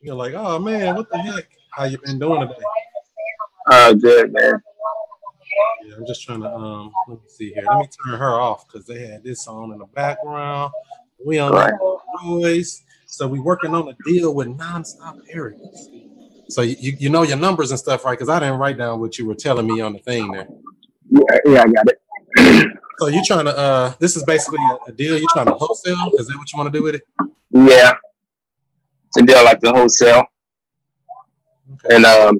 You're like, oh man, what the heck? How you been doing today? Uh, good man. Yeah, I'm just trying to um. Let me see here. Let me turn her off because they had this on in the background. We on Right. noise, so we working on a deal with nonstop Eric. So you, you you know your numbers and stuff, right? Because I didn't write down what you were telling me on the thing there. Yeah, yeah, I got it. So you trying to uh, this is basically a, a deal. You trying to wholesale? Is that what you want to do with it? Yeah, a deal like the wholesale, Okay. and um,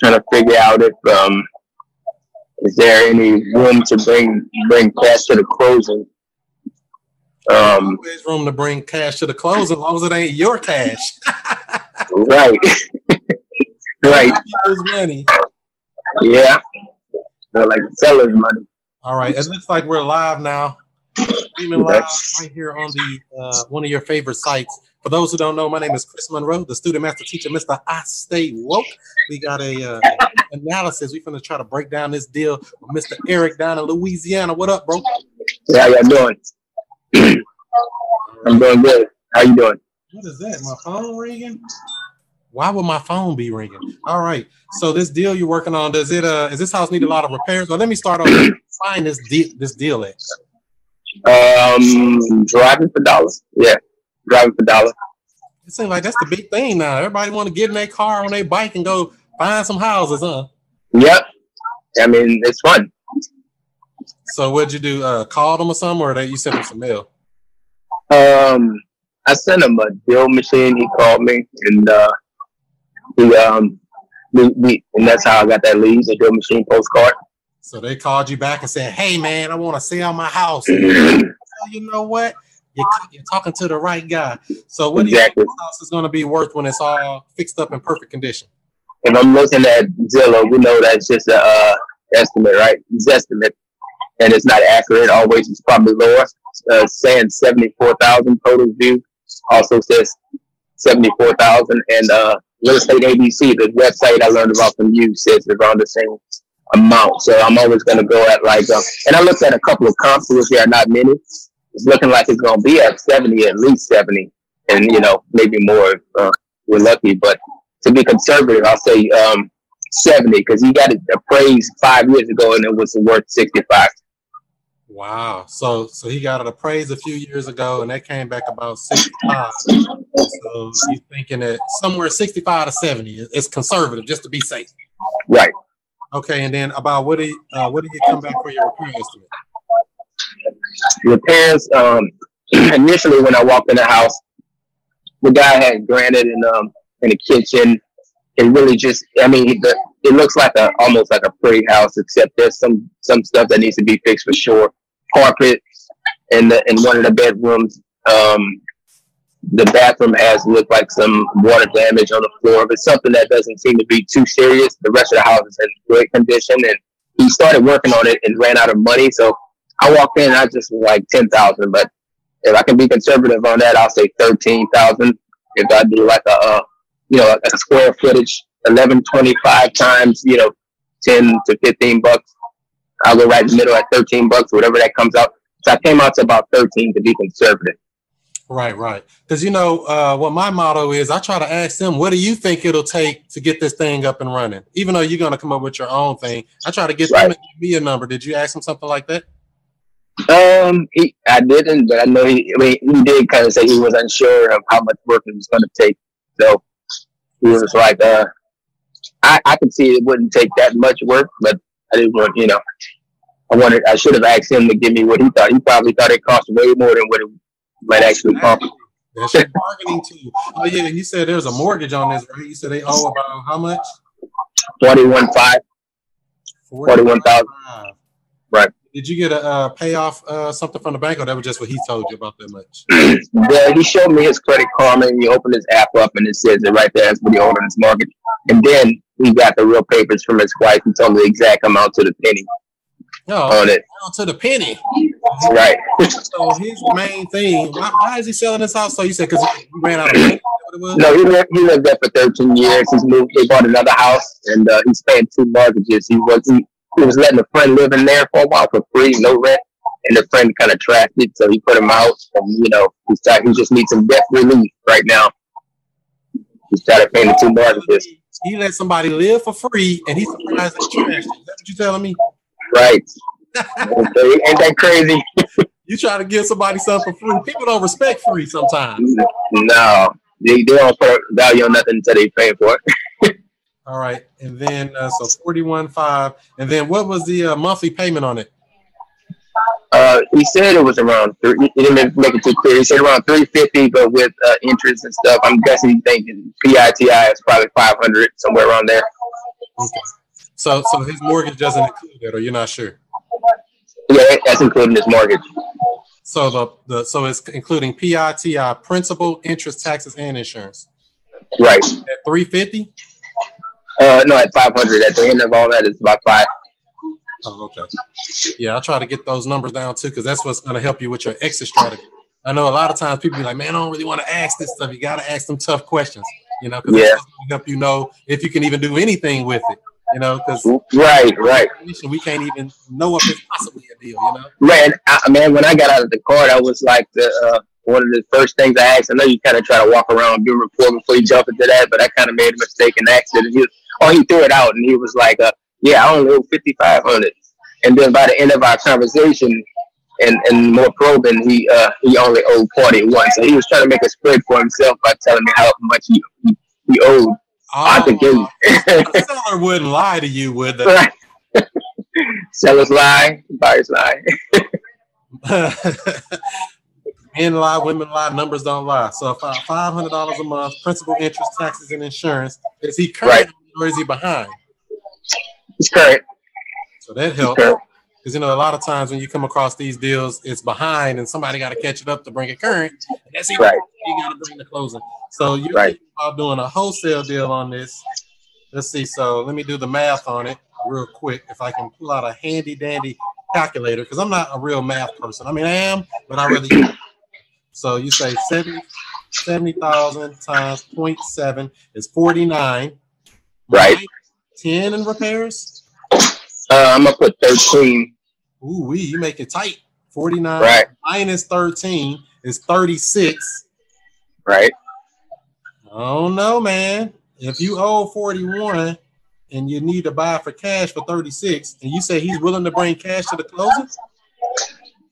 trying to figure out if um, is there any room to bring bring cash to the closing. Um, Always room to bring cash to the closing as long as it ain't your cash. right, right, money. yeah. They're like seller's money. All right, it looks like we're live now. Streaming live right here on the uh, one of your favorite sites. For those who don't know, my name is Chris Monroe, the student master teacher, Mr. I Stay Woke. We got a uh, analysis. We're gonna try to break down this deal with Mr. Eric down in Louisiana. What up, bro? Yeah, how y'all doing? I'm doing good. How you doing? What is that? My phone ringing? Why would my phone be ringing? All right. So this deal you're working on, does it uh is this house need a lot of repairs? Well, let me start off. Find this deal this deal at. Um, driving for dollars. Yeah, driving for dollars. It seems like that's the big thing now. Everybody want to get in their car on their bike and go find some houses, huh? Yep. I mean, it's fun. So what'd you do? Uh, call them or something, or they you sent them some mail? Um, I sent him a deal machine. He called me, and uh, he um, we, we and that's how I got that lead, the deal machine postcard. So they called you back and said, "Hey man, I want to sell my house." You know what? You're, you're talking to the right guy. So what do you think Exactly. this house is going to be worth when it's all fixed up in perfect condition? If I'm looking at Zillow, we know that's just a uh, estimate, right? It's estimate, and it's not accurate. Always, it's probably lower. Uh, saying seventy four thousand total view. Also says seventy four thousand, and uh, real estate ABC, the website I learned about from you, says around the same amount. So I'm always going to go at like, uh, and I looked at a couple of comps, which there are not many. It's looking like it's going to be at seventy, at least seventy, and you know maybe more if uh, we're lucky, but to be conservative, I'll say um, 70 because he got it appraised five years ago and it was worth 65. Wow. So so he got it appraised a few years ago, and that came back about sixty-five. So you're thinking that somewhere sixty-five to seventy is is conservative, just to be safe. Right. Okay, and then about what do you, uh, what do you come back for your repair estimate? Repairs, um, initially when I walked in the house, the guy had granite in, um, in the kitchen. It really just, I mean, it looks like a almost like a pretty house, except there's some some stuff that needs to be fixed for sure. Carpet in the in one of the bedrooms. Um, the bathroom has looked like some water damage on the floor. but something that doesn't seem to be too serious, the rest of the house is in great condition. And he started working on it and ran out of money. So I walked in, and I just was like ten thousand. But if I can be conservative on that, I'll say thirteen thousand. If I do like a, uh, you know, a square footage, eleven twenty five times, you know, ten to fifteen bucks. I'll go right in the middle at thirteen bucks, whatever that comes out. So I came out to about thirteen to be conservative. Right, right. Because you know uh, what my motto is. I try to ask them, "What do you think it'll take to get this thing up and running?" Even though you're going to come up with your own thing, I try to get them to give me a number. Did you ask them something like that? Um, he, I didn't, but I know he, I mean, he did kind of say he was unsure of how much work it was going to take. So he was like, uh, I, I could see it wouldn't take that much work, but I didn't want, you know, I wanted, I should have asked him to give me what he thought. He probably thought it cost way more than what it might actually cost. That's your bargaining tool. Oh yeah, and you said there's a mortgage on this, right? You said they owe about how much? Forty-one five, forty-one thousand. $41,500. Right. Did you get a uh, payoff uh, something from the bank, or that was just what he told you about that much? Yeah, he showed me his credit card, and he opened his app up and it says it right there. That's what he owed on his mortgage. And then he got the real papers from his wife and told me the exact amount to the penny No, on it. down to the penny. Right. So his main thing. Why, why is he selling this house? So you said because he ran out of money. Is that what it was? No, he lived, he lived there for 13 years. He's moved. They bought another house and uh, he's paying two mortgages. He was he, he was letting a friend live in there for a while for free, no rent. And the friend kind of trashed it, so he put him out. And you know, he's trying, he just needs some debt relief right now. instead of paying the two mortgages. He let somebody live for free, and he's surprised they trashed Is that what you telling me? Right. Ain't that crazy? you try to give somebody something for free. People don't respect free sometimes. No, they, they don't put value on nothing until they pay for it. All right, and then uh, so forty one five, and then what was the uh, monthly payment on it? Uh, he said it was around three. He didn't make it too clear. He said around three fifty, but with uh, interest and stuff, I'm guessing he's thinking PITI is probably five hundred somewhere around there. Okay. So, so his mortgage doesn't include that, or you're not sure? Yeah, that's including his mortgage. So the, the so it's including PITI, principal, interest, taxes, and insurance. Right. At three fifty. Uh, no, at five hundred. At the end of all that, it's about five. Oh, okay. Yeah, I'll try to get those numbers down too, because that's what's going to help you with your exit strategy. I know a lot of times people be like, "Man, I don't really want to ask this stuff." You got to ask them tough questions, you know, because yeah. help you know if you can even do anything with it. You know, because right, right, we can't even know if it's possibly a deal. You know, man, I, man, when I got out of the car, that was like the uh, one of the first things I asked. I know you kind of try to walk around do a report before you jump into that, but I kind of made a mistake and asked it. He oh, he threw it out, and he was like, uh, "Yeah, I only owe fifty five hundred. And then by the end of our conversation, and, and more probing, he uh, he only owed forty one. So he was trying to make a spread for himself by telling me how much he he, he owed. I oh, think the seller wouldn't lie to you, would they? Sellers lie, buyers lie. Men lie, women lie, numbers don't lie. So five hundred dollars a month, principal, interest, taxes, and insurance. Is he current right. or is he behind? He's current. So that helps. Because you know, a lot of times when you come across these deals, it's behind, and somebody got to catch it up to bring it current. And that's even right. you got to bring the closing. So you're right. about doing a wholesale deal on this. Let's see. So let me do the math on it real quick. If I can pull out a handy dandy calculator, because I'm not a real math person. I mean, I am, but I really. so you say 70 70,000 times 0.7 is 49. Right. 10 in repairs. Uh, I'm gonna put 13. Ooh, we you make it tight. 49 right. minus 13 is 36. Right. Oh no, man. If you owe 41 and you need to buy for cash for 36, and you say he's willing to bring cash to the closing?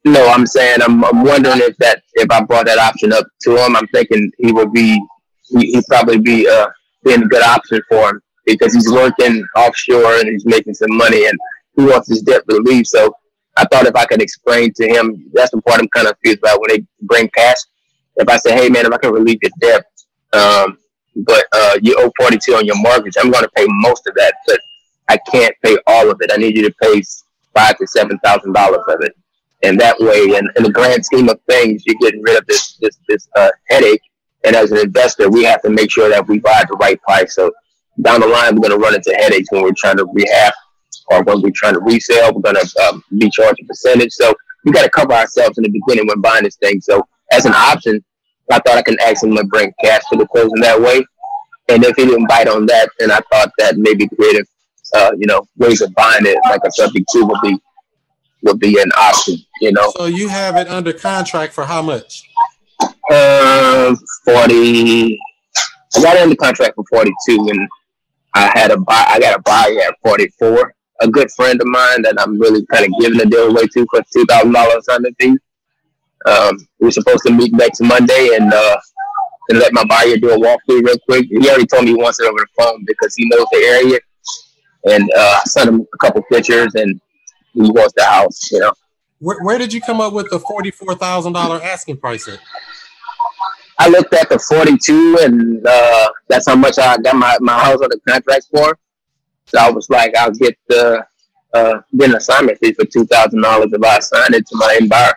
No, I'm saying I'm, I'm wondering if that if I brought that option up to him, I'm thinking he would be he, would probably be uh being a good option for him because he's working offshore and he's making some money and he wants his debt relief. So I thought if I could explain to him, that's the part I'm kind of confused about when they bring cash. If I say, hey man, if I can relieve your debt, um, but uh, you owe 42 on your mortgage, I'm going to pay most of that, but I can't pay all of it. I need you to pay five to seven thousand dollars of it, and that way, in, in the grand scheme of things, you're getting rid of this this this uh, headache. And as an investor, we have to make sure that we buy at the right price. So down the line, we're going to run into headaches when we're trying to rehab or when we're trying to resell. We're going to um, be charged a percentage. So we got to cover ourselves in the beginning when buying this thing. So as an option, I thought I can ask him to bring cash to the closing that way. And if he didn't bite on that, then I thought that maybe creative, uh, you know, ways of buying it, like a subject to, would be would be an option. You know. So you have it under contract for how much? Um, forty. I got it under contract for forty-two, and I had a buy. I got a buyer at 44. A good friend of mine that I'm really kind of giving the deal away to for two thousand dollars under fee. Um, we're supposed to meet next Monday and uh, let my buyer do a walkthrough real quick. He already told me he wants it over the phone because he knows the area. And uh, I sent him a couple pictures, and he wants the house. You know. Where, where did you come up with the forty-four thousand dollar asking price at? I looked at the 42, and uh, that's how much I got my, my house on the contract for. So I was like, I'll get the uh, get an assignment fee for two thousand dollars if I sign it to my end buyer.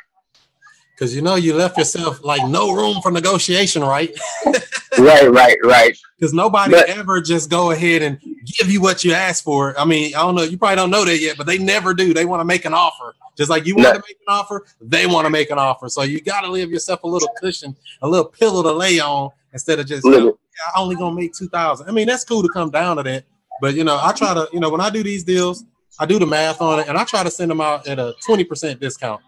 Because you know you left yourself like no room for negotiation, right? right, right, right. Because nobody but, ever just go ahead and give you what you ask for. I mean, I don't know, you probably don't know that yet, but they never do. They want to make an offer. Just like you want no. to make an offer, they want to make an offer. So you got to leave yourself a little cushion, a little pillow to lay on instead of just, you know, yeah, I only gonna make two thousand. I mean, that's cool to come down to that, but you know, I try to, you know, when I do these deals, I do the math on it, and I try to send them out at a twenty percent discount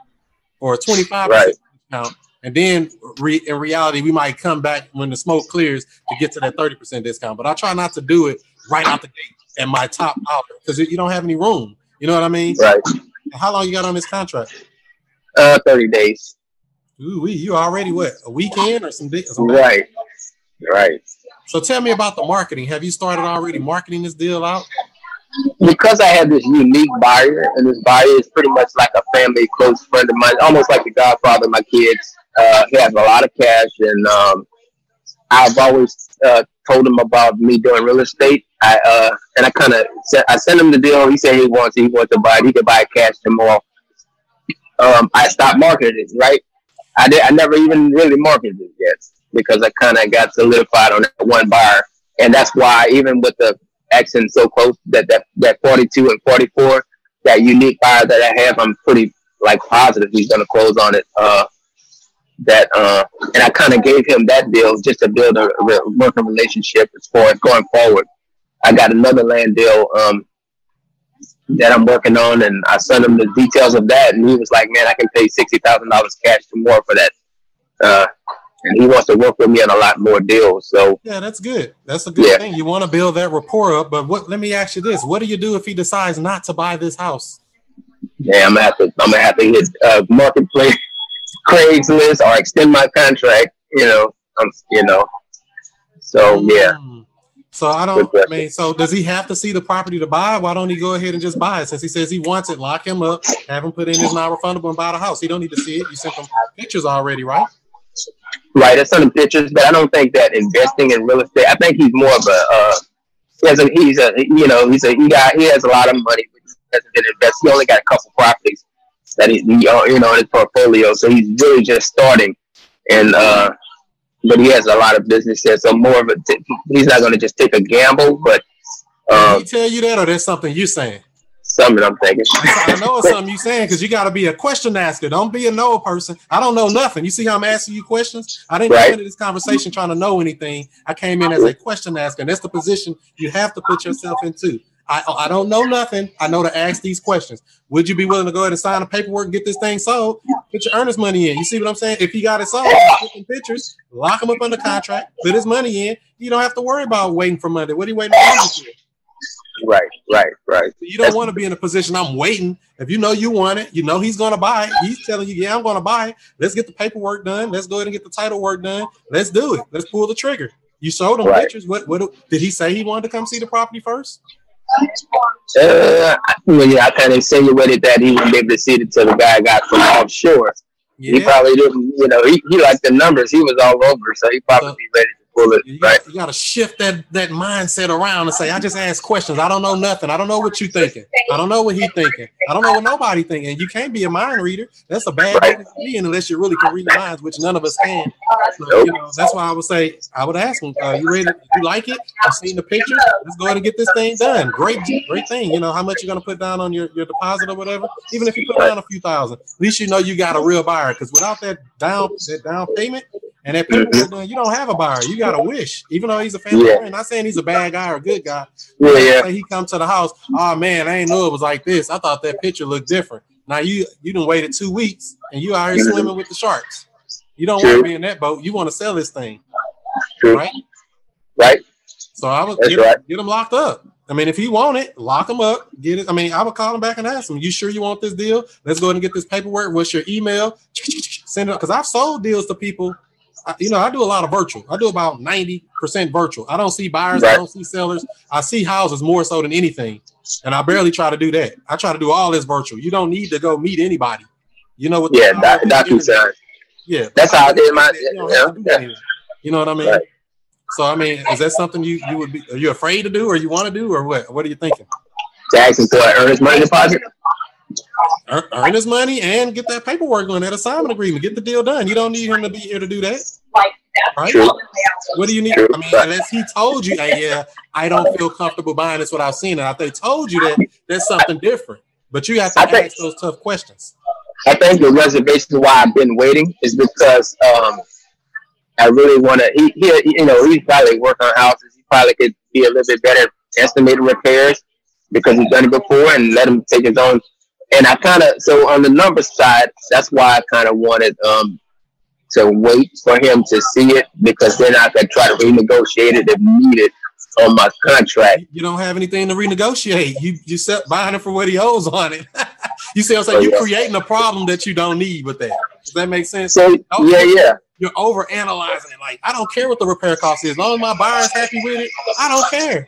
or a twenty five percent discount and then re- in reality, we might come back when the smoke clears to get to that 30% discount. But I try not to do it right out the gate at my top offer because you don't have any room. You know what I mean? Right. How long you got on this contract? Uh, 30 days. Ooh, you already what a weekend or some days? Right. Right. So tell me about the marketing. Have you started already marketing this deal out? Because I have this unique buyer, and this buyer is pretty much like a family close friend of mine, almost like the godfather of my kids. Uh, he has a lot of cash, and um, I've always uh, told him about me doing real estate. I uh, and I kind of I sent him the deal. He said he wants he wants to buy it. He could buy it cash tomorrow. Um, I stopped marketing it. Right, I did. I never even really marketed it yet because I kind of got solidified on that one buyer, and that's why even with the accent so close that that that 42 and 44, that unique buyer that I have, I'm pretty like positive he's going to close on it. Uh, that uh, and I kind of gave him that deal just to build a, a working relationship as far as going forward. I got another land deal um, that I'm working on, and I sent him the details of that, and he was like, "Man, I can pay sixty thousand dollars cash tomorrow for that." Uh, and he wants to work with me on a lot more deals. So yeah, that's good. That's a good yeah. thing. You want to build that rapport up. But what? Let me ask you this: What do you do if he decides not to buy this house? Yeah, I'm gonna have to. I'm gonna have to hit uh, marketplace, Craigslist, or extend my contract. You know, I'm. You know. So mm. yeah. So I don't. I mean, so does he have to see the property to buy? Why don't he go ahead and just buy it? Since he says he wants it, lock him up, have him put in his non-refundable, and buy the house. He don't need to see it. You sent him pictures already, right? Right, sent him pictures, but I don't think that investing in real estate. I think he's more of a. Uh, he has a, he's a, you know, he's a, he got, he has a lot of money, but he hasn't been invested. He only got a couple properties that he, you know, in his portfolio, so he's really just starting. And uh, but he has a lot of business there, so more of a. T- he's not going to just take a gamble, but. Um, Did he tell you that, or that's something you saying? Something I'm thinking. I know it's something you're saying because you got to be a question asker. Don't be a no person. I don't know nothing. You see how I'm asking you questions? I didn't right. come into this conversation trying to know anything. I came in as a question asker, and that's the position you have to put yourself into. I, oh, I don't know nothing. I know to ask these questions. Would you be willing to go ahead and sign the paperwork and get this thing sold? Put your earnest money in. You see what I'm saying? If he got it sold, take pictures, lock him up under contract, put his money in. You don't have to worry about waiting for money. What are you waiting for? Right, right, right. You don't want to be in a position. I'm waiting. If you know you want it, you know he's going to buy it. He's telling you, "Yeah, I'm going to buy it." Let's get the paperwork done. Let's go ahead and get the title work done. Let's do it. Let's pull the trigger. You showed him right. pictures. What? What did he say? He wanted to come see the property first. Uh, well, yeah, I kind of insinuated that he wouldn't be able to see it until the guy got from offshore. Yeah. He probably didn't. You know, he, he liked the numbers. He was all over, so he probably so, be ready to pull it. You right. Got, you got to shift that that mindset around and say, I just ask questions. I don't know nothing. I don't know what you're thinking. I don't know what he thinking. I don't know what nobody thinking. You can't be a mind reader. That's a bad right. thing to be in unless you really can read minds, which none of us can. So, nope. you know, that's why I would say I would ask him, uh, you ready? You like it? I've seen the pictures. Let's go ahead and get this thing done. Great, great thing. You know how much you're gonna put down on your, your deposit or whatever. Even if you put down a few thousand, at least you know you got a real buyer. Because without that down that down payment, and that people mm-hmm. you don't have a buyer. You got a wish, even though he's a family yeah. friend. Not saying he's a bad guy or a good guy. Yeah, yeah. He come to the house. Oh man, I ain't know it was like this. I thought that picture looked different. Now you you done waited two weeks and you out here mm-hmm. swimming with the sharks. You don't want to be in that boat. You want to sell this thing, True. right? Right. So I would get, right. get him locked up. I mean, if he want it, lock him up. Get it. I mean, I would call him back and ask him, "You sure you want this deal? Let's go ahead and get this paperwork. What's your email? Send it because I've sold deals to people you know, I do a lot of virtual. I do about 90% virtual. I don't see buyers, right. I don't see sellers. I see houses more so than anything. And I barely try to do that. I try to do all this virtual. You don't need to go meet anybody. You know what? Yeah, that, that's Yeah. That's how I did my you, yeah. you know what I mean? Right. So I mean, is that something you you would be are you afraid to do or you want to do or what? What are you thinking? Jackson for an earnest money deposit earn his money and get that paperwork on that assignment agreement. Get the deal done. You don't need him to be here to do that. Right? True. What do you need? I mean, unless he told you, hey, yeah, I don't feel comfortable buying this without seeing it. If they told you that, that's something different. But you have to I ask think, those tough questions. I think the reservation why I've been waiting is because um, I really want to. He, he, you know, he's probably work on houses. He probably could be a little bit better estimated repairs because he's done it before, and let him take his own and I kind of so on the numbers side, that's why I kind of wanted um to wait for him to see it because then I could try to renegotiate it if needed on my contract. You don't have anything to renegotiate. You you set buying it for what he owes on it. you see, I'm saying oh, you're creating a problem that you don't need with that. Does that make sense? So yeah, yeah. You're over analyzing it. Like, I don't care what the repair cost is. As long as my buyer's happy with it, I don't care.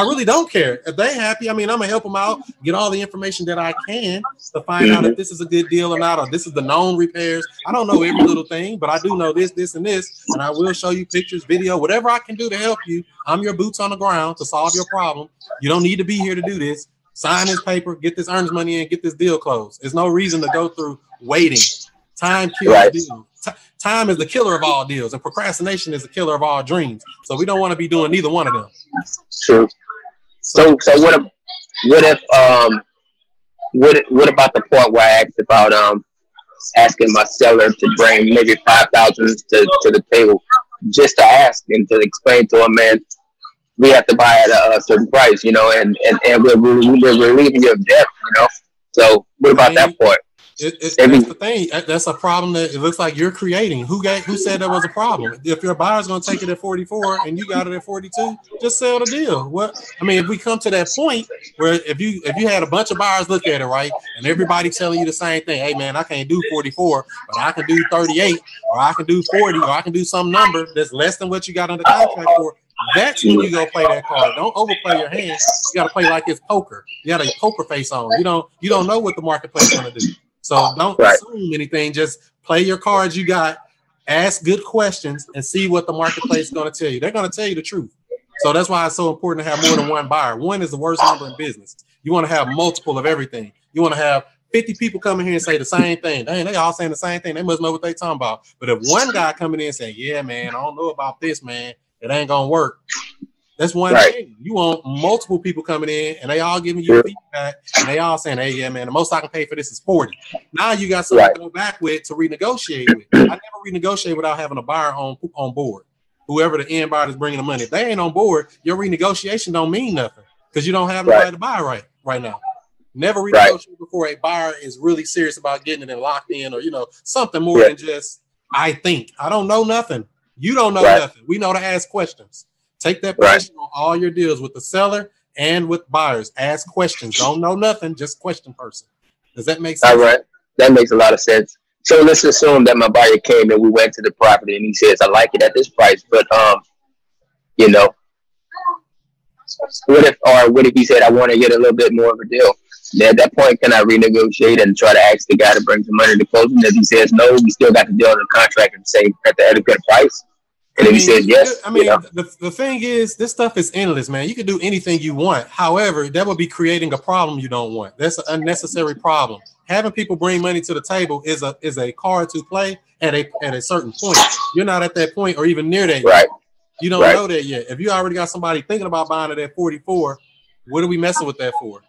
I really don't care. If they happy, I mean, I'm gonna help them out, get all the information that I can to find mm-hmm. out if this is a good deal or not, or this is the known repairs. I don't know every little thing, but I do know this, this, and this, and I will show you pictures, video, whatever I can do to help you. I'm your boots on the ground to solve your problem. You don't need to be here to do this. Sign this paper, get this earnest money in, get this deal closed. There's no reason to go through waiting. Time kills right. deals. T- time is the killer of all deals, and procrastination is the killer of all dreams. So we don't want to be doing neither one of them. True. So, so what if, what if, um, what, what about the part where I asked about, um, asking my seller to bring maybe 5000 to, to the table just to ask and to explain to him, man, we have to buy at a, certain price, you know, and, and, and we're, we're relieving you of debt, you know? So what about that part? It, it, that's the thing. Uh, that's a problem that it looks like you're creating. Who got? Who said that was a problem? If your buyer's going to take it at 44 and you got it at 42, just sell the deal. What? I mean, if we come to that point where if you if you had a bunch of buyers look at it right, and everybody telling you the same thing, hey man, I can't do 44, but I can do 38, or I can do 40, or I can do some number that's less than what you got under contract for. That's when you go play that card. Don't overplay your hand. You got to play like it's poker. You got a poker face on. You don't you don't know what the marketplace is going to do. So oh, don't right. assume anything. Just play your cards you got, ask good questions, and see what the marketplace is going to tell you. They're going to tell you the truth. So that's why it's so important to have more than one buyer. One is the worst number in business. You want to have multiple of everything. You want to have 50 people coming here and say the same thing. Dang, they all saying the same thing. They must know what they talking about. But if one guy coming in and saying, Yeah, man, I don't know about this, man, it ain't gonna work. That's one right. thing. You want multiple people coming in and they all giving you feedback and they all saying, Hey, yeah, man, the most I can pay for this is 40. Now you got something right. to go back with to renegotiate with. I never renegotiate without having a buyer on on board. Whoever the end buyer is bringing the money. If they ain't on board, your renegotiation don't mean nothing because you don't have nobody right. to buy right right now. Never renegotiate before a buyer is really serious about getting it and locked in, or you know, something more yeah. than just I think. I don't know nothing. You don't know nothing. We know to ask questions. Take that position right. on all your deals with the seller and with buyers. Ask questions. Don't know nothing, just question person. Does that make sense? All right. That makes a lot of sense. So let's assume that my buyer came and we went to the property and he says, I like it at this price, but um, you know, what if or what if he said I want to get a little bit more of a deal? at that point, can I renegotiate and try to ask the guy to bring some money to closing? If he says no, we still got the deal on the contract and say at the at a price. And I mean, he said yes. I mean, you know? the, the thing is, this stuff is endless, man. You can do anything you want. However, that would be creating a problem you don't want. That's an unnecessary problem. Having people bring money to the table is a is a card to play at a at a certain point. You're not at that point or even near that. Right. Yet. You don't right. know that yet. If you already got somebody thinking about buying it at 44, what are we messing with that for?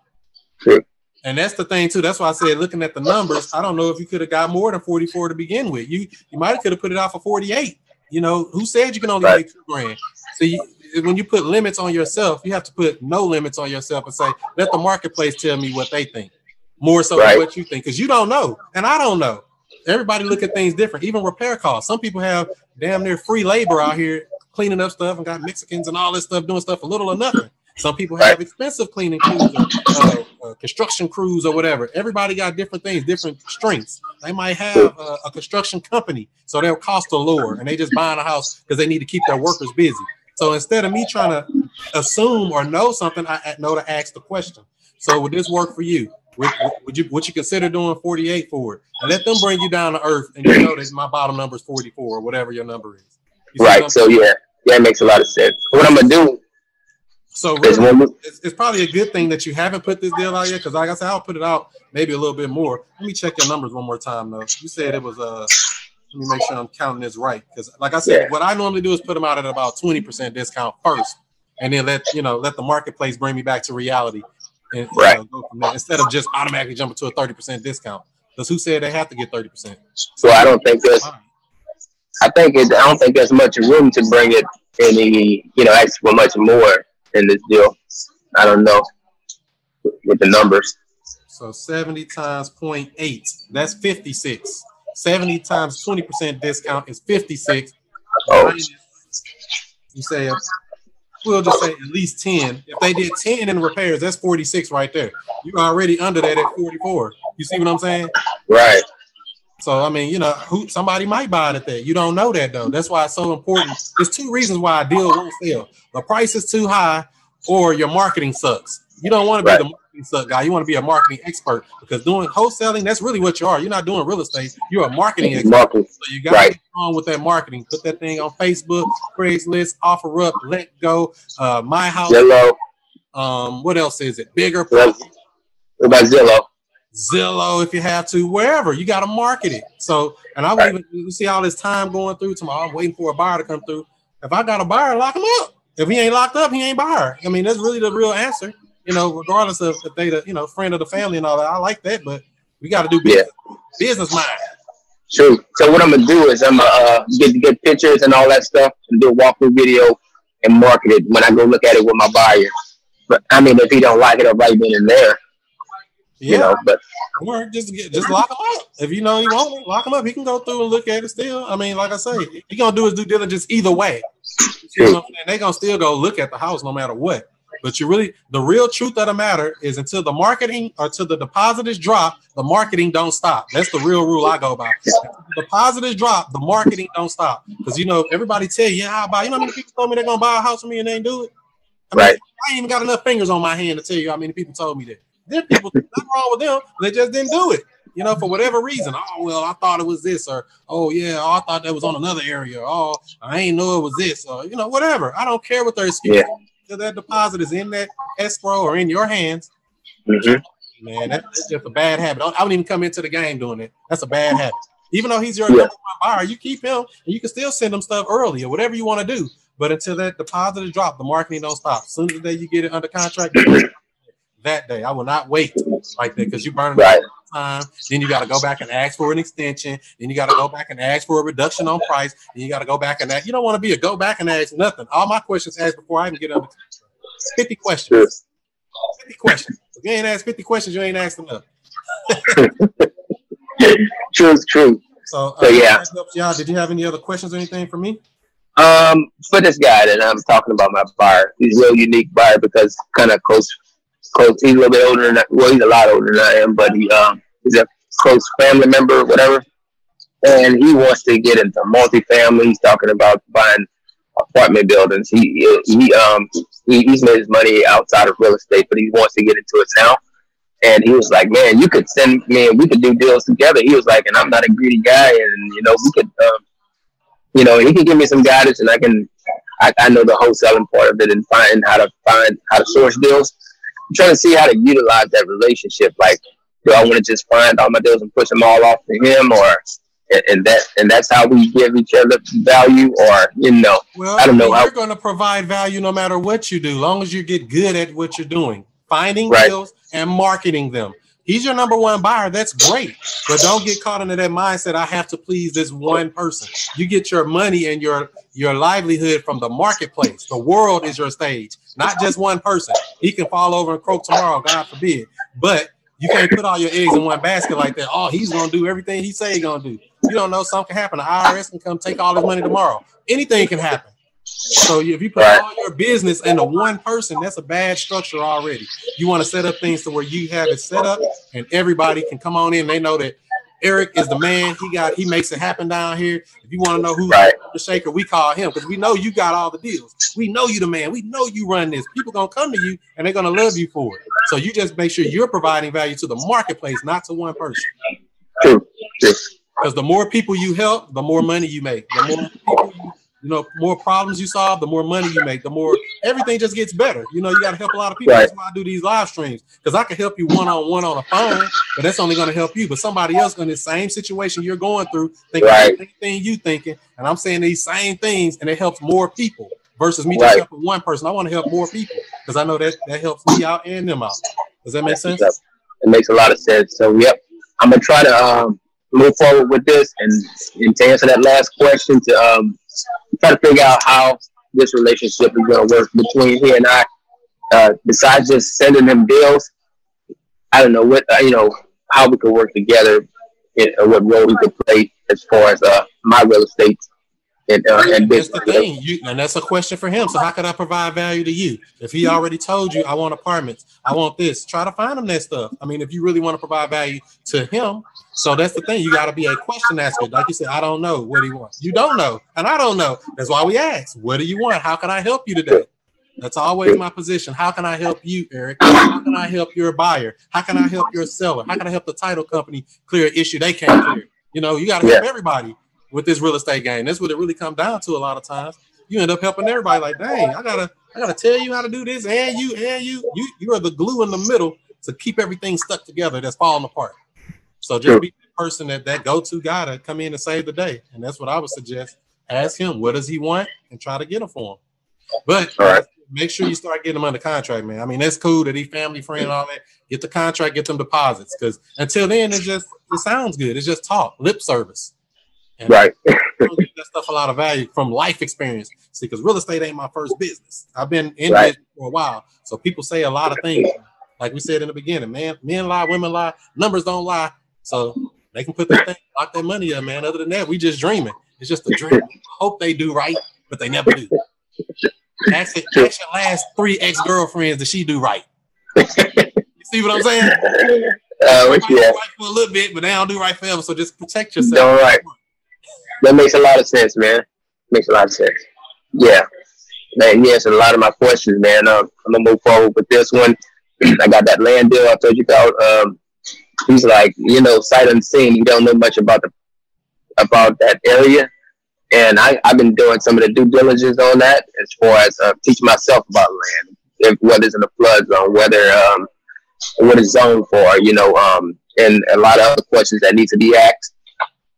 True. And that's the thing too. That's why I said, looking at the numbers, I don't know if you could have got more than 44 to begin with. You you might have could have put it out for 48. You know, who said you can only right. make two grand? So you, when you put limits on yourself, you have to put no limits on yourself and say, let the marketplace tell me what they think, more so right. than what you think, because you don't know, and I don't know. Everybody look at things different. Even repair costs. Some people have damn near free labor out here cleaning up stuff and got Mexicans and all this stuff doing stuff for little or nothing. Some people have right. expensive cleaning crews, or, uh, uh, construction crews, or whatever. Everybody got different things, different strengths. They might have a, a construction company, so their costs are lower, and they just buying a house because they need to keep their workers busy. So instead of me trying to assume or know something, I know to ask the question. So would this work for you? Would, would you would you consider doing 48 for it? And let them bring you down to earth, and you know that my bottom number is 44 or whatever your number is. Right. So yeah, yeah, it makes a lot of sense. What I'm gonna do so really, it's, it's, probably a good thing that you haven't put this deal out yet, because like I said, I'll put it out maybe a little bit more. Let me check your numbers one more time, though. You said it was uh let me make sure I'm counting this right, because like I said, yeah. what I normally do is put them out at about twenty percent discount first, and then let you know let the marketplace bring me back to reality, and right. You know, go from there instead of just automatically jumping to a thirty percent discount. Because who said they have to get thirty percent? So I don't think there's. I think it, I don't think there's much room to bring it any you know extra much more in this deal. I don't know with the numbers. So 70 times 0.8, that's 56. 70 times 20% discount is 56. Oh. You say, we'll just say at least 10. If they did 10 in repairs, that's 46 right there. You're already under that at 44. You see what I'm saying? Right. So I mean, you know, who somebody might buy it at that. You don't know that though. That's why it's so important. There's two reasons why a deal won't sell. The price is too high, or your marketing sucks. You don't want to be the marketing suck guy. You want to be a marketing expert because doing wholesaling, that's really what you are. You're not doing real estate. You're a marketing expert. Marketing. So you got right. to get on with that marketing. Put that thing on Facebook, Craigslist, OfferUp, Let Go, uh, My House. Zillow. Um, what else is it? Bigger. What about Zillow? Zillow if you have to, wherever you got to market it. So, and I right. even you see all this time going through tomorrow. I'm waiting for a buyer to come through. If I got a buyer, lock him up. If he ain't locked up, he ain't buyer. I mean, that's really the real answer. You know, regardless of if they the you know friend of the family and all that. I like that, but we got to do business, yeah. business mind. True. So what I'm gonna do is I'm gonna uh, get get pictures and all that stuff and do a walkthrough video and market it when I go look at it with my buyer. But I mean, if he don't like it right then and there, yeah. You know, but or just get just lock him up. If you know he won't lock him up. He can go through and look at it still. I mean, like I say, he gonna do his due diligence either way. You know they gonna still go look at the house no matter what. But you really, the real truth of the matter is until the marketing or till the deposit is dropped, the marketing don't stop. That's the real rule I go by. the deposit is dropped, the marketing don't stop. Because you know, everybody tell you, yeah, I'll buy. You know how many people told me they're gonna buy a house from me and they ain't do it? I mean, right. I ain't even got enough fingers on my hand to tell you how many people told me that. There people, nothing wrong with them. They just didn't do it. You know, for whatever reason. Oh well, I thought it was this, or oh yeah, oh, I thought that was on another area. Oh, I ain't know it was this, or you know, whatever. I don't care what their excuse. Yeah. That deposit is in that escrow or in your hands. Mm-hmm. Man, that's just a bad habit. I wouldn't even come into the game doing it. That's a bad habit. Even though he's your yeah. number one buyer, you keep him and you can still send him stuff early or whatever you want to do. But until that deposit is dropped, the marketing don't stop. As soon as the day you get it under contract, that day. I will not wait like that because you burn right. time. Then you got to go back and ask for an extension. Then you got to go back and ask for a reduction on price. Then you got to go back and ask. You don't want to be a go back and ask nothing. All my questions asked before I even get up. 50 questions. 50 questions. If you ain't asked 50 questions, you ain't asked enough. true, true. So, uh, so yeah. Y'all, did you have any other questions or anything for me? Um, for this guy that I'm talking about, my buyer, he's a real unique buyer because kind of close close. He's a little bit older than I, well, he's a lot older than I am, but he um he's a close family member, whatever. And he wants to get into multifamily. He's talking about buying apartment buildings. He he um he, he's made his money outside of real estate, but he wants to get into it now. And he was like, "Man, you could send me, and we could do deals together." He was like, "And I'm not a greedy guy, and you know, we could, um, you know, he can give me some guidance, and I can, I, I know the wholesaling part of it, and find how to find how to source deals." I'm trying to see how to utilize that relationship. Like, do I want to just find all my deals and push them all off to him, or and that and that's how we give each other value, or you know, well, I don't know. How you're going to provide value no matter what you do, long as you get good at what you're doing, finding right. deals and marketing them. He's your number one buyer. That's great. But don't get caught into that mindset. I have to please this one person. You get your money and your your livelihood from the marketplace. The world is your stage, not just one person. He can fall over and croak tomorrow, God forbid. But you can't put all your eggs in one basket like that. Oh, he's gonna do everything he say he's gonna do. You don't know something can happen. The IRS can come take all his money tomorrow. Anything can happen. So if you put all your business into one person, that's a bad structure already. You want to set up things to where you have it set up and everybody can come on in. They know that Eric is the man. He got he makes it happen down here. If you want to know who's right. the shaker, we call him because we know you got all the deals. We know you the man. We know you run this. People gonna come to you and they're gonna love you for it. So you just make sure you're providing value to the marketplace, not to one person. True. Because the more people you help, the more money you make. The more people you you know, more problems you solve, the more money you make, the more everything just gets better. You know, you got to help a lot of people. Right. That's why I do these live streams because I can help you one on one on a phone, but that's only going to help you. But somebody else in the same situation you're going through, thinking right. the same thing you thinking, and I'm saying these same things, and it helps more people versus me just helping one person. I want to help more people because I know that that helps me out and them out. Does that make sense? It makes a lot of sense. So, yep, I'm gonna try to um, move forward with this, and, and to answer that last question, to um, try to figure out how this relationship is going to work between he and I. Uh, besides just sending him bills, I don't know what uh, you know how we could work together know, what role we could play as far as uh, my real estate and, uh, and that's the thing. You, and that's a question for him. So how can I provide value to you? If he already told you I want apartments, I want this, try to find him that stuff. I mean, if you really want to provide value to him, so that's the thing. You got to be a question asker. Like you said, I don't know what he wants. You don't know, and I don't know. That's why we ask, what do you want? How can I help you today? That's always my position. How can I help you, Eric? How can I help your buyer? How can I help your seller? How can I help the title company clear an issue they can't clear? You know, you got to help yeah. everybody with this real estate game. That's what it really comes down to a lot of times. You end up helping everybody. Like, dang, I gotta, I gotta tell you how to do this, and you, and you, you, you are the glue in the middle to keep everything stuck together that's falling apart. So just be the person that that go-to guy to come in and save the day, and that's what I would suggest. Ask him what does he want, and try to get him for him. But make sure you start getting them under contract, man. I mean, that's cool that he family friend and all that. Get the contract, get them deposits, because until then, it just it sounds good. It's just talk, lip service. And right. that stuff a lot of value from life experience. See, because real estate ain't my first business. I've been in right. business for a while, so people say a lot of things. Like we said in the beginning, man, men lie, women lie, numbers don't lie. So they can put their thing, lock their money up, man. Other than that, we just dreaming. It's just a dream. Hope they do right, but they never do. That's it, ask your last three ex girlfriends that she do right. you see what I'm saying? Uh, you right for a little bit, but they don't do right forever. So just protect yourself. All right. That makes a lot of sense, man. Makes a lot of sense. Yeah. Man, you answered a lot of my questions, man. Uh, I'm gonna move forward with this one. I got that land deal I told you about. Um, he's like, you know, sight unseen. You don't know much about the about that area, and I, I've been doing some of the due diligence on that as far as uh, teaching myself about land, if what is in the flood zone, whether um, what is zoned for, you know, um, and a lot of other questions that need to be asked.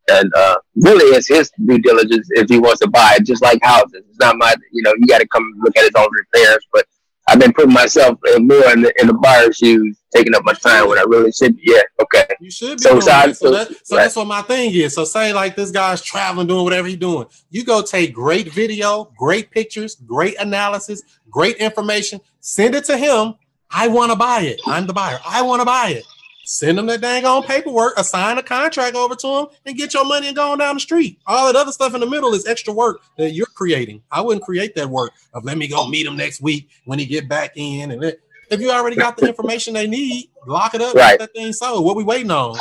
And uh, really, it's his due diligence if he wants to buy it, just like houses. It's not my, you know, you got to come look at his own repairs. But I've been putting myself more in the, in the buyer's shoes, taking up my time when I really should. Be. Yeah, okay. You should be. So, so, that, so, that, so right. that's what my thing is. So say like this guy's traveling, doing whatever he's doing. You go take great video, great pictures, great analysis, great information. Send it to him. I want to buy it. I'm the buyer. I want to buy it. Send them that dang on paperwork, assign a contract over to them, and get your money and go on down the street. All that other stuff in the middle is extra work that you're creating. I wouldn't create that work of let me go meet him next week when he get back in. And it, if you already got the information they need, lock it up, right. that thing sold. What we waiting on?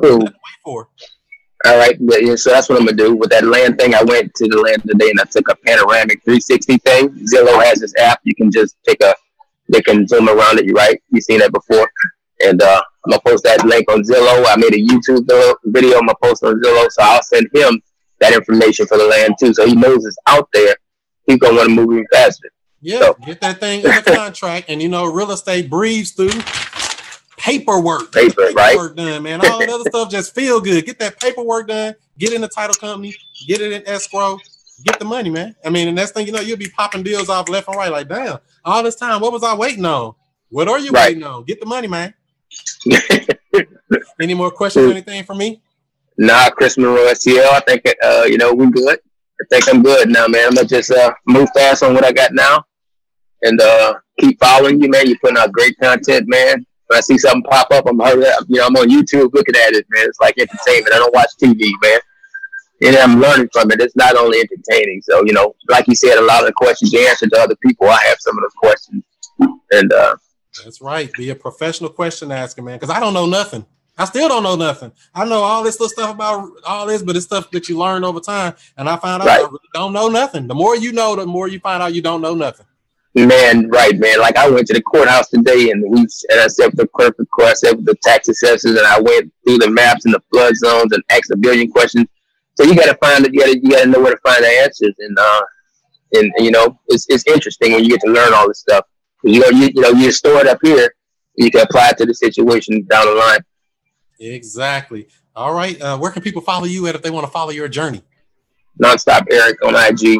Cool. Wait for. All right, yeah, so that's what I'm gonna do with that land thing. I went to the land today and I took a panoramic 360 thing. Zillow has this app. You can just take a, they can zoom around it. You right? You've seen that before. And uh, I'm gonna post that link on Zillow. I made a YouTube video. I'm gonna post on Zillow, so I'll send him that information for the land too, so he knows it's out there. He's gonna want to move even faster. Yeah, so. get that thing in the contract, and you know, real estate breathes through paperwork. Paper, paperwork right? done, man. All that other stuff just feel good. Get that paperwork done. Get in the title company. Get it in escrow. Get the money, man. I mean, the next thing you know, you'll be popping deals off left and right. Like, damn, all this time, what was I waiting on? What are you right. waiting on? Get the money, man. Any more questions? Anything for me? Nah, Chris Monroe STL. I think uh, you know we're good. I think I'm good now, man. I'm gonna just uh, move fast on what I got now, and uh, keep following you, man. You're putting out great content, man. When I see something pop up, I'm hurry up. You know, I'm on YouTube looking at it, man. It's like entertainment. I don't watch TV, man. And I'm learning from it. It's not only entertaining. So, you know, like you said, a lot of the questions you answer to other people, I have some of those questions. And uh, that's right. Be a professional question asker, man. Because I don't know nothing. I still don't know nothing. I know all this little stuff about all this, but it's stuff that you learn over time. And I found out right. I really don't know nothing. The more you know, the more you find out you don't know nothing. Man, right, man. Like I went to the courthouse today, and we and I said the clerk of court, I said with the tax assessors, and I went through the maps and the flood zones and asked a billion questions. So you got to find it. You got to you got to know where to find the answers, and uh, and, and you know, it's it's interesting when you get to learn all this stuff. You know, you, you know, you store it up here, you can apply it to the situation down the line. Exactly. All right. Uh, where can people follow you at if they want to follow your journey? Nonstop Eric on IG.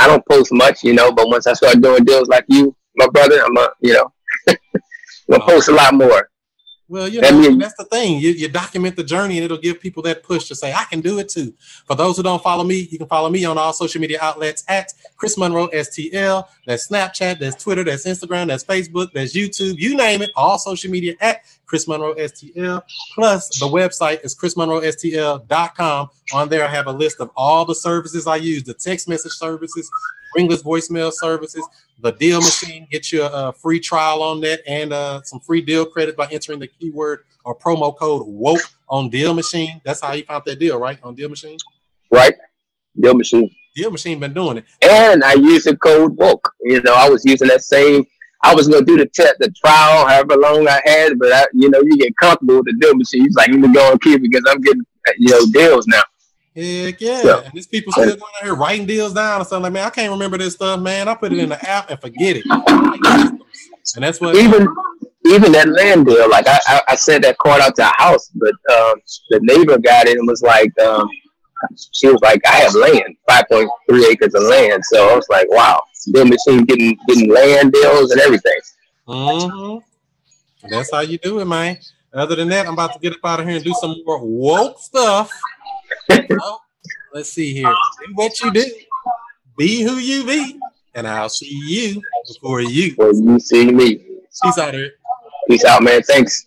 I don't post much, you know, but once I start doing deals like you, my brother, I'm a, you know, I'm gonna post a lot more. Well, you know, mean, that's the thing. You, you document the journey and it'll give people that push to say, I can do it too. For those who don't follow me, you can follow me on all social media outlets at Chris Monroe STL. That's Snapchat, that's Twitter, that's Instagram, that's Facebook, that's YouTube, you name it, all social media at Chris Monroe STL. Plus, the website is chrismonroestl.com. On there, I have a list of all the services I use the text message services, ringless voicemail services, the deal machine. Get you a, free trial on that and uh, some free deal credit by entering the keyword or promo code woke on deal machine. That's how you found that deal, right? On deal machine. Right. Deal machine. Deal machine been doing it. And I use the code woke. You know, I was using that same. I was gonna do the test, the trial, however long I had, but I, you know, you get comfortable with the deal machine. He's like, let me go and keep because I'm getting, you know, deals now. Heck yeah. So, and these people still going out here writing deals down and stuff like, man, I can't remember this stuff, man. I put it in the app and forget it. And that's what even even that land deal, like I, I, I sent that card out to a house, but um, the neighbor got it and was like, um, she was like, I have land, five point three acres of land. So I was like, wow, DealMachine getting getting land deals and everything. Mm-hmm. That's how you do it, man. Other than that, I'm about to get up out of here and do some more woke stuff well, let's see here. Do what you do. Be who you be. And I'll see you before you. Before you see me. Peace out here. Peace out, man. Thanks.